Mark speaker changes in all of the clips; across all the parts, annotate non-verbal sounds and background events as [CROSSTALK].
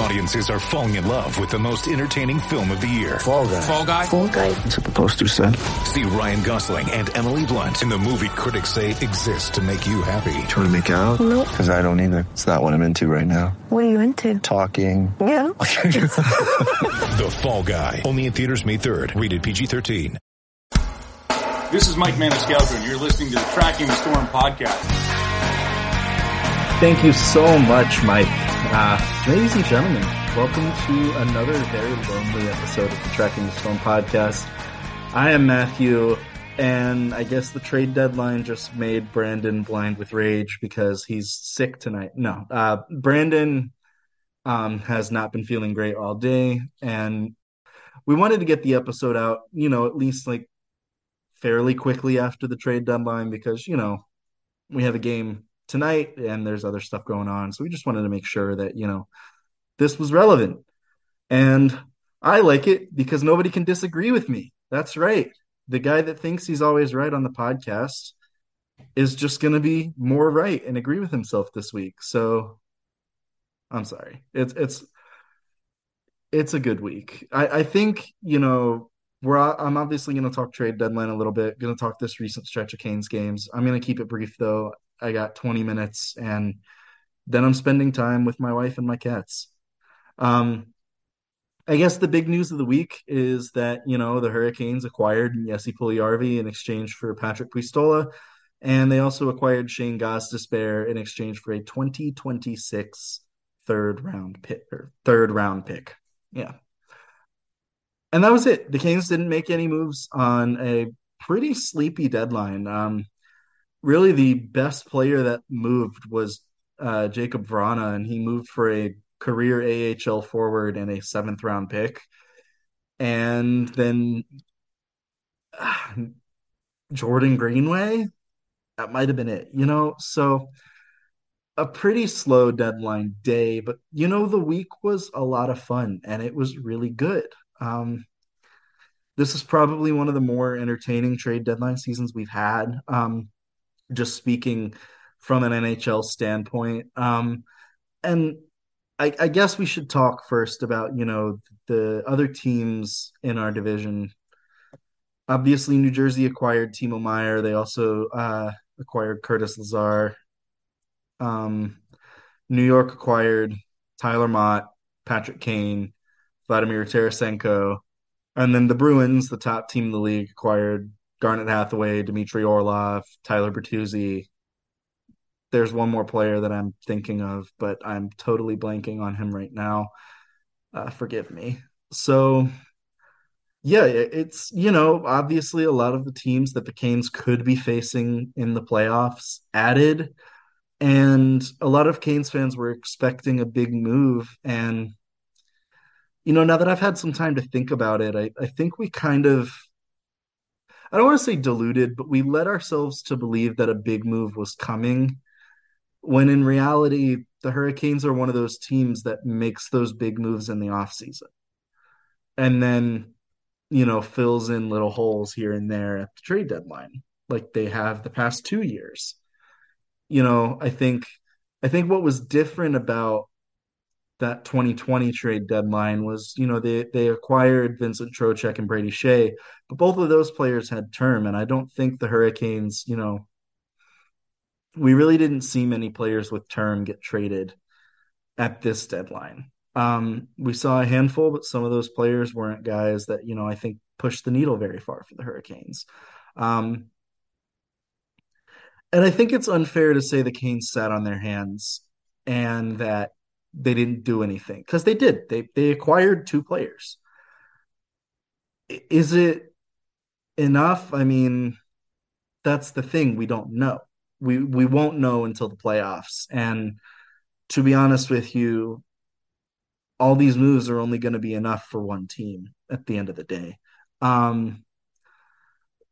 Speaker 1: Audiences are falling in love with the most entertaining film of the year.
Speaker 2: Fall guy.
Speaker 1: Fall Guy.
Speaker 3: Fall guy.
Speaker 2: That's what the poster said.
Speaker 1: See Ryan Gosling and Emily Blunt in the movie critics say exists to make you happy.
Speaker 2: Trying to make it out?
Speaker 3: Nope.
Speaker 2: Because I don't either. It's not what I'm into right now.
Speaker 3: What are you into?
Speaker 2: Talking.
Speaker 3: Yeah. [LAUGHS] [LAUGHS]
Speaker 1: The Fall Guy. Only in theaters May 3rd. Rated PG-13.
Speaker 4: This is Mike Maniscalco, and you're listening to the Tracking the Storm podcast.
Speaker 5: Thank you so much, Mike. Uh, ladies and gentlemen, welcome to another very lonely episode of the Tracking the Storm podcast. I am Matthew, and I guess the trade deadline just made Brandon blind with rage because he's sick tonight. No, uh, Brandon um, has not been feeling great all day, and we wanted to get the episode out, you know, at least like fairly quickly after the trade deadline because, you know, we have a game tonight and there's other stuff going on. So we just wanted to make sure that, you know, this was relevant. And I like it because nobody can disagree with me. That's right. The guy that thinks he's always right on the podcast is just going to be more right and agree with himself this week. So I'm sorry. It's it's it's a good week. I, I think, you know, we're I'm obviously going to talk trade deadline a little bit. Going to talk this recent stretch of Canes games. I'm going to keep it brief though. I got 20 minutes, and then I'm spending time with my wife and my cats. Um, I guess the big news of the week is that you know the Hurricanes acquired Jesse Puljujärvi in exchange for Patrick Puistola, and they also acquired Shane Gostisbehere in exchange for a 2026 third round pick or third round pick. Yeah, and that was it. The Canes didn't make any moves on a pretty sleepy deadline. Um, really, the best player that moved was uh, Jacob Vrana, and he moved for a career AHL forward and a seventh round pick. And then uh, [SIGHS] Jordan Greenway, that might have been it, you know? So a pretty slow deadline day, but you know, the week was a lot of fun and it was really good. Um, this is probably one of the more entertaining trade deadline seasons we've had. Um, just speaking from an NHL standpoint. Um, and I, I, guess we should talk first about, you know, the other teams in our division. Obviously, New Jersey acquired Timo Meier. They also uh, acquired Curtis Lazar. Um, New York acquired Tyler Motte, Patrick Kane, Vladimir Tarasenko, and then the Bruins, the top team in the league, acquired Garnet Hathaway, Dmitry Orlov, Tyler Bertuzzi. There's one more player that I'm thinking of, but I'm totally blanking on him right now. Uh, forgive me. So, yeah, it's, you know, obviously a lot of the teams that the Canes could be facing in the playoffs added. And a lot of Canes fans were expecting a big move. And you know, now that I've had some time to think about it, I, I think we kind of, I don't want to say diluted, but we led ourselves to believe that a big move was coming when in reality, the Hurricanes are one of those teams that makes those big moves in the offseason and then, you know, fills in little holes here and there at the trade deadline, like they have the past two years. You know, I think, I think what was different about that 2020 trade deadline was, you know, they they acquired Vincent Trocheck and Brady Skjei, but both of those players had term, and I don't think the Hurricanes, you know, we really didn't see many players with term get traded at this deadline. Um, we saw a handful, but some of those players weren't guys that you know I think pushed the needle very far for the Hurricanes. Um, and I think it's unfair to say the Canes sat on their hands and that they didn't do anything because they did. They they acquired two players. Is it enough? I mean, that's the thing. We don't know. We we won't know until the playoffs. And to be honest with you, all these moves are only going to be enough for one team at the end of the day. Um,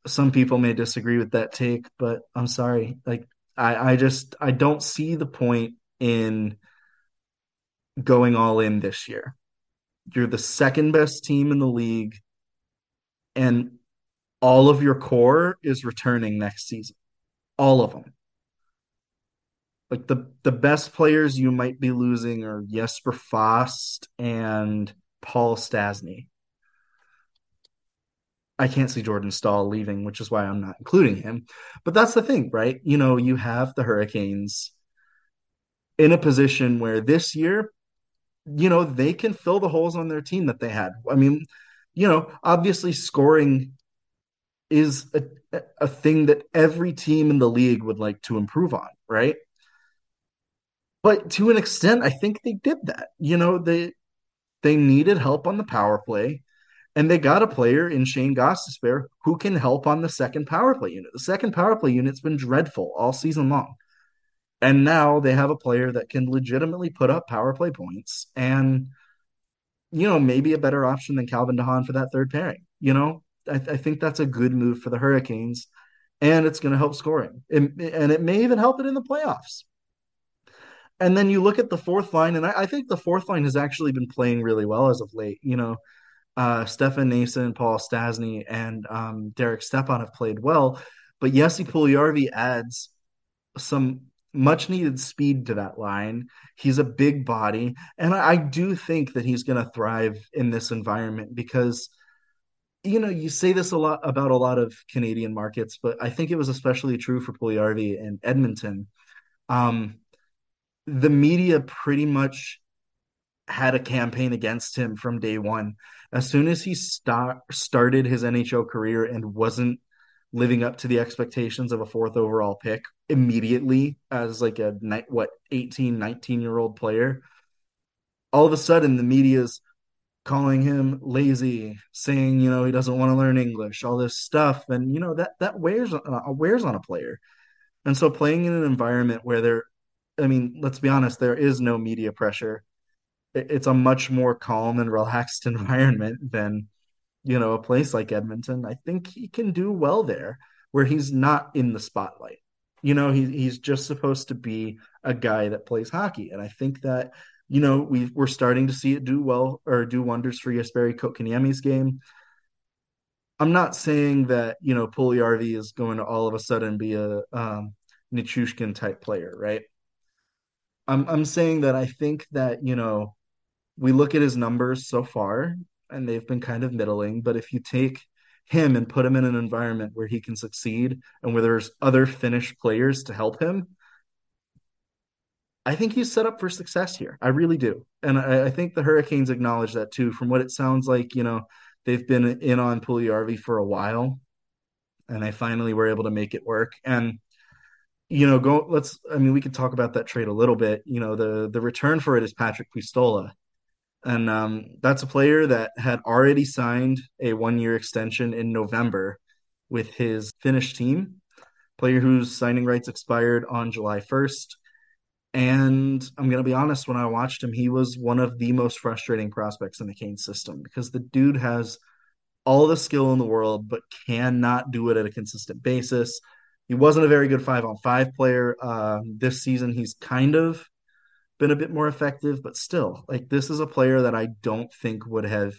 Speaker 5: some people may disagree with that take, but I'm sorry. Like I, I just I don't see the point in going all in this year. You're the second best team in the league, and all of your core is returning next season. All of them. Like the the best players you might be losing are Jesper Fast and Paul Stastny. I can't see Jordan Staal leaving, which is why I'm not including him. But that's the thing, right? You know, you have the Hurricanes in a position where this year, you know, they can fill the holes on their team that they had. I mean, you know, obviously scoring is a, a thing that every team in the league would like to improve on, right? But to an extent, I think they did that. You know, they they needed help on the power play, and they got a player in Shane Gostisbehere who can help on the second power play unit. The second power play unit's been dreadful all season long. And now they have a player that can legitimately put up power play points and you know, maybe a better option than Calvin DeHaan for that third pairing. You know, I, I think that's a good move for the Hurricanes, and it's going to help scoring, and, and it may even help it in the playoffs. And then you look at the fourth line, and I, I, think the fourth line has actually been playing really well as of late. You know, uh, Stefan Noesen, Paul Stastny, and um, Derek Stepan have played well, but Jesse Puljujarvi adds some much needed speed to that line. He's a big body, and I, I do think that he's going to thrive in this environment because you know, you say this a lot about a lot of Canadian markets, but I think it was especially true for Puljujarvi and Edmonton. Um, the media pretty much had a campaign against him from day one. As soon as he start, started his NHL career and wasn't living up to the expectations of a fourth overall pick immediately as like a what 18 19 year old player all of a sudden the media's calling him lazy, saying you know he doesn't want to learn English, all this stuff, and you know that that wears uh, wears on a player. And so playing in an environment where there, I mean, let's be honest, there is no media pressure. It's a much more calm and [LAUGHS] relaxed environment than you know a place like Edmonton. I think he can do well there, where he's not in the spotlight. You know, he, he's just supposed to be a guy that plays hockey, and I think that you know, we we're starting to see it do well or do wonders for Jesperi Kotkaniemi's game. I'm not saying that you know Puljujarvi is going to all of a sudden be a um, Nichushkin type player, right? I'm I'm saying that I think that you know we look at his numbers so far and they've been kind of middling, but if you take him and put him in an environment where he can succeed and where there's other Finnish players to help him, I think he's set up for success here. I really do. And I, I, think the Hurricanes acknowledge that too. From what it sounds like, you know, they've been in on Puljujarvi for a while and they finally were able to make it work. And, you know, go let's I mean, we could talk about that trade a little bit. You know, the the return for it is Patrick Puistola. And um, that's a player that had already signed a one year extension in November with his Finnish team, player whose signing rights expired on July 1st and I'm going to be honest, when I watched him, he was one of the most frustrating prospects in the Kane system because the dude has all the skill in the world, but cannot do it at a consistent basis. He wasn't a very good five on five player. Um, this season, he's kind of been a bit more effective, but still, like this is a player that I don't think would have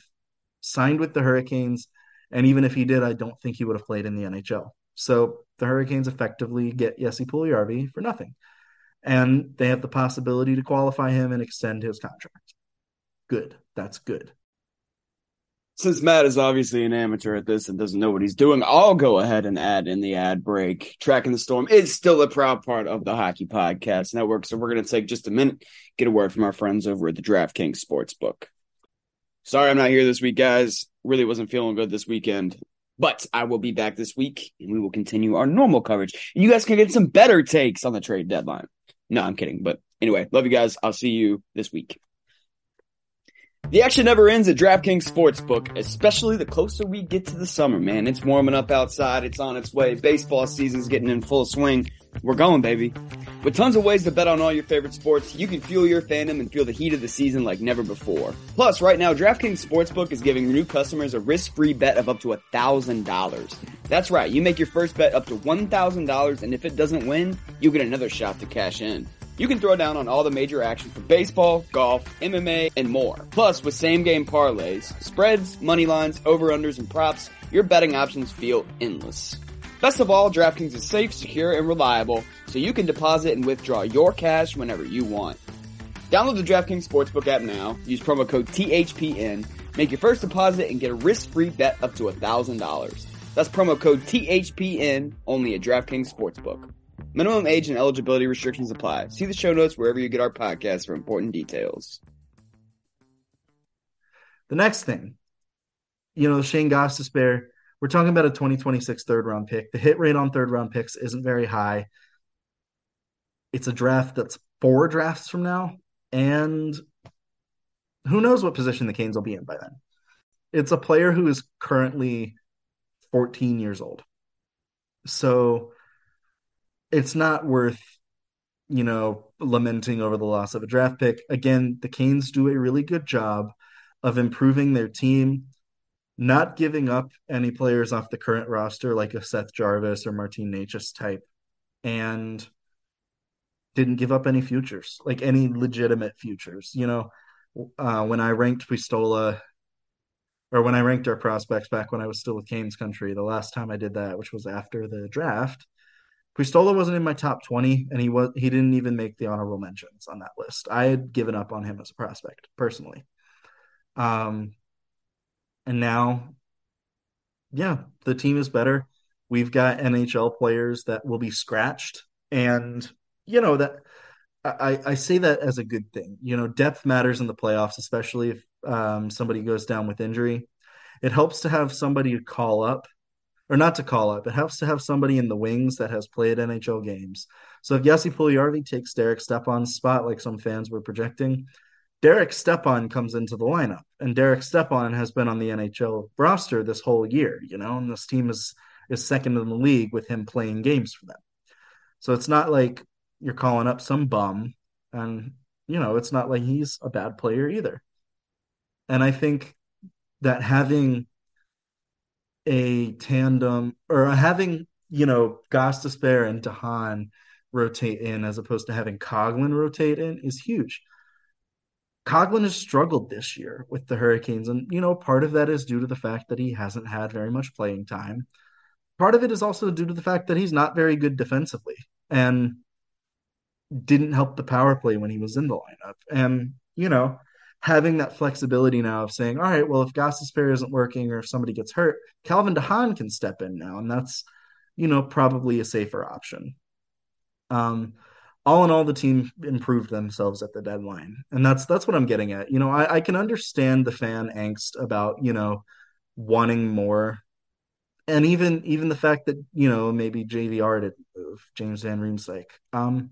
Speaker 5: signed with the Hurricanes. And even if he did, I don't think he would have played in the NHL. So the Hurricanes effectively get Jesse Puljujarvi for nothing and they have the possibility to qualify him and extend his contract. Good. That's good.
Speaker 6: Since Matt is obviously an amateur at this and doesn't know what he's doing, I'll go ahead and add in the ad break. Tracking the Storm is still a proud part of the Hockey Podcast Network. So we're going to take just a minute, get a word from our friends over at the DraftKings Sportsbook. Sorry I'm not here this week, guys. Really wasn't feeling good this weekend. But I will be back this week and we will continue our normal coverage. You guys can get some better takes on the trade deadline. No, I'm kidding. But anyway, love you guys. I'll see you this week. The action never ends at DraftKings Sportsbook, especially the closer we get to the summer, man. It's warming up outside. It's on its way. Baseball season's getting in full swing. We're going, baby. With tons of ways to bet on all your favorite sports, you can fuel your fandom and feel the heat of the season like never before. Plus, right now, DraftKings Sportsbook is giving new customers a risk-free bet of up to $1,000. That's right, you make your first bet up to $1,000 and if it doesn't win, you get another shot to cash in. You can throw down on all the major action for baseball, golf, MMA, and more. Plus, with same game parlays, spreads, money lines, over-unders, and props, your betting options feel endless. Best of all, DraftKings is safe, secure, and reliable, so you can deposit and withdraw your cash whenever you want. Download the DraftKings Sportsbook app now, use promo code THPN, make your first deposit, and get a risk-free bet up to $1,000. That's promo code THPN only at DraftKings Sportsbook. Minimum age and eligibility restrictions apply. See the show notes wherever you get our podcast for important details.
Speaker 5: The next thing, you know, Shane Gostisbehere, we're talking about a 2026 third round pick. The hit rate on third round picks isn't very high. It's a draft that's four drafts from now, and who knows what position the Canes will be in by then. It's a player who is currently 14 years old. So it's not worth, you know, lamenting over the loss of a draft pick. Again, the Canes do a really good job of improving their team, not giving up any players off the current roster like a Seth Jarvis or Martin Necas type, and didn't give up any futures, like any legitimate futures. You know, uh, when I ranked Pistola or when I ranked our prospects back when I was still with Canes Country, the last time I did that, which was after the draft, Pistola wasn't in my top 20 and he was he didn't even make the honorable mentions on that list. I had given up on him as a prospect personally. Um and now yeah, the team is better. We've got NHL players that will be scratched and you know that I, I say that as a good thing. You know, depth matters in the playoffs, especially if um, somebody goes down with injury. It helps to have somebody to call up, or not to call up. It helps to have somebody in the wings that has played NHL games. So if Jesse Puljujarvi takes Derek Stepan's spot, like some fans were projecting, Derek Stepan comes into the lineup, and Derek Stepan has been on the NHL roster this whole year. You know, and this team is is second in the league with him playing games for them. So it's not like you're calling up some bum and you know it's not like he's a bad player either and i think that having a tandem or having you know Gostisbehere and de Haan rotate in as opposed to having Coghlan rotate in is huge. Coghlan has struggled this year with the Hurricanes, and you know part of that is due to the fact that he hasn't had very much playing time. Part of it is also due to the fact that he's not very good defensively, and didn't help the power play when he was in the lineup. And, you know, having that flexibility now of saying, all right, well, if Gostisbehere isn't working or if somebody gets hurt, Calvin de Haan can step in now. And that's, you know, probably a safer option. Um, all in all, the team improved themselves at the deadline. And that's that's what I'm getting at. You know, I, I can understand the fan angst about, you know, wanting more. And even even the fact that, you know, maybe JVR didn't move, James Van Riemsdyk. Um,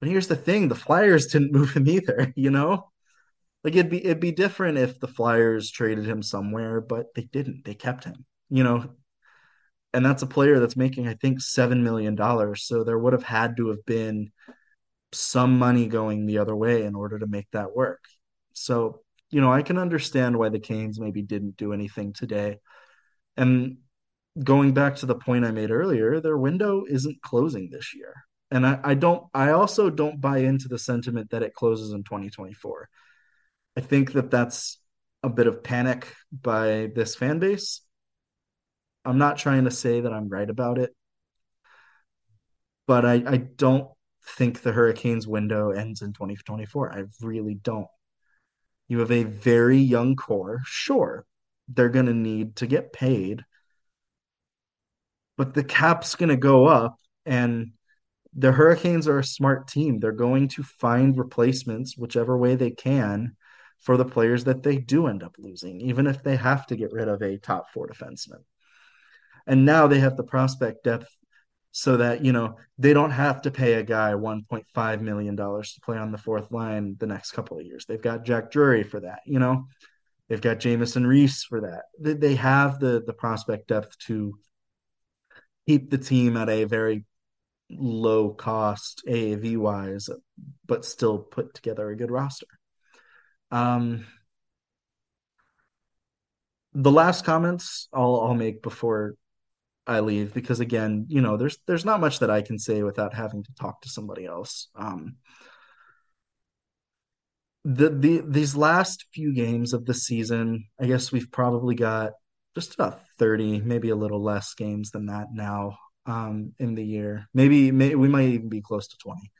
Speaker 5: but here's the thing: the Flyers didn't move him either. [LAUGHS] You know, like it'd be it'd be different if the Flyers traded him somewhere, but they didn't. They kept him. You know, and that's a player that's making I think seven million dollars. So there would have had to have been some money going the other way in order to make that work. So you know, I can understand why the Canes maybe didn't do anything today. And going back to the point I made earlier, their window isn't closing this year and I, I don't i also don't buy into the sentiment that it closes in 2024 i think that that's a bit of panic by this fan base. I'm not trying to say that i'm right about it but i i don't think the hurricanes window ends in 2024 i really don't. You have a very young core sure they're going to need to get paid but the cap's going to go up and the Hurricanes are a smart team. They're going to find replacements whichever way they can for the players that they do end up losing, even if they have to get rid of a top four defenseman. And now they have the prospect depth so that, you know, they don't have to pay a guy $1.5 million to play on the fourth line the next couple of years. They've got Jack Drury for that, you know, they've got Jamieson Rees for that. They, they have the, the prospect depth to keep the team at a very low cost AAV wise, but still put together a good roster. Um, the last comments I'll I'll make before I leave because again, you know, there's there's not much that I can say without having to talk to somebody else. Um, the the these last few games of the season, I guess we've probably got just about 30, maybe a little less games than that now um, in the year. Maybe may, we might even be close to 20.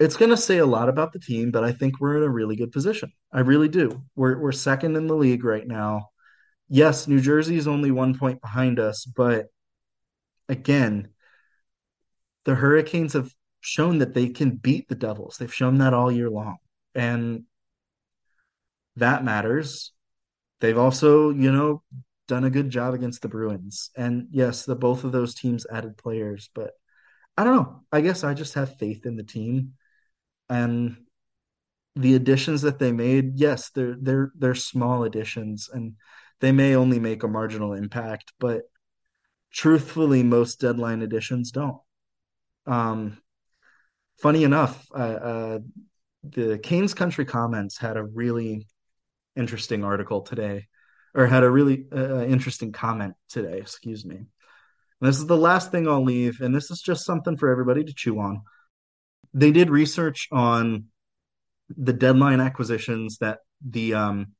Speaker 5: It's going to say a lot about the team, but I think we're in a really good position. I really do. We're we're second in the league right now yes, New Jersey is only one point behind us, but again, the Hurricanes have shown that they can beat the Devils. They've shown that all year long. And that matters. They've also, you know, done a good job against the Bruins. And yes, the both of those teams added players, but I don't know. I guess I just have faith in the team. And the additions that they made, yes, they're they're they're small additions and they may only make a marginal impact, but truthfully, most deadline additions don't. Um, funny enough, uh, uh, the Canes Country Comments had a really interesting article today, or had a really uh, interesting comment today, excuse me. And this is the last thing I'll leave, and this is just something for everybody to chew on. They did research on the deadline acquisitions that the um,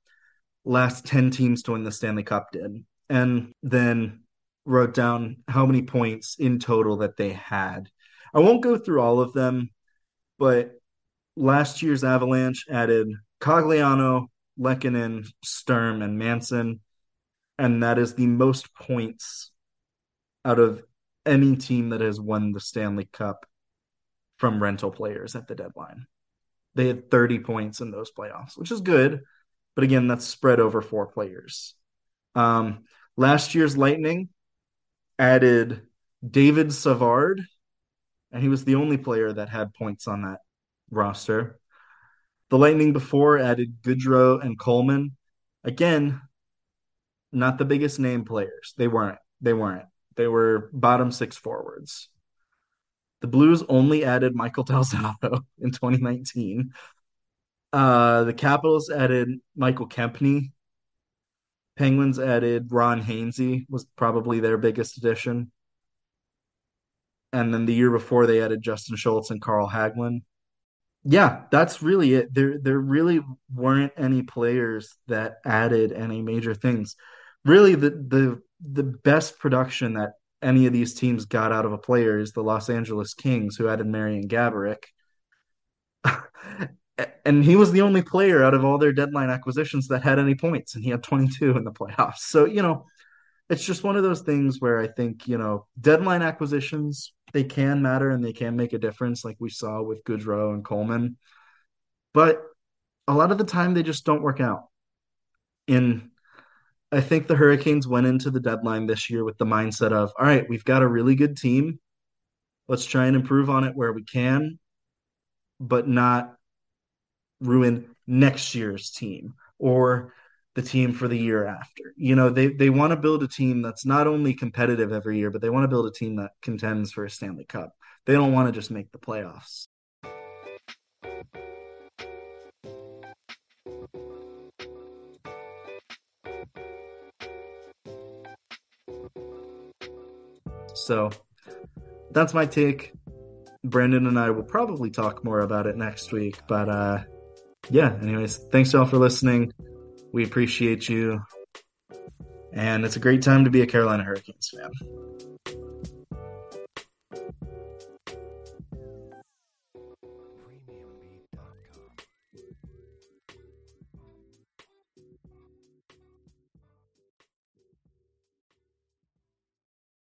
Speaker 5: last 10 teams to win the Stanley Cup did. And then wrote down how many points in total that they had. I won't go through all of them, but last year's Avalanche added Cogliano, Lehkonen, Sturm, and Manson. And that is the most points out of any team that has won the Stanley Cup from rental players at the deadline. They had 30 points in those playoffs, which is good. But again, that's spread over four players. Um, last year's Lightning added David Savard, and he was the only player that had points on that roster. The Lightning before added Goodrow and Coleman. Again, not the biggest name players. They weren't. They weren't. They were bottom six forwards. The Blues only added Michael Del Zotto [LAUGHS] in 2019. Uh, the Capitals added Michael Kempny. Penguins added Ron Hainsey, was probably their biggest addition. And then the year before, they added Justin Schultz and Carl Hagelin. Yeah, that's really it. There, there really weren't any players that added any major things. Really, the the the best production that any of these teams got out of a player is the Los Angeles Kings, who added Marian Gaborik. [LAUGHS] and he was the only player out of all their deadline acquisitions that had any points, and he had 22 in the playoffs. So, you know, it's just one of those things where I think, you know, deadline acquisitions, they can matter and they can make a difference, like we saw with Goodrow and Coleman. But a lot of the time, they just don't work out. In I think the Hurricanes went into the deadline this year with the mindset of, all right, we've got a really good team. Let's try and improve on it where we can, but not ruin next year's team or the team for the year after. You know, they they want to build a team that's not only competitive every year, but they want to build a team that contends for a Stanley Cup. They don't want to just make the playoffs. So that's my take. Brandon and I will probably talk more about it next week, but uh yeah, anyways, thanks y'all for listening. We appreciate you. And it's a great time to be a Carolina Hurricanes fan.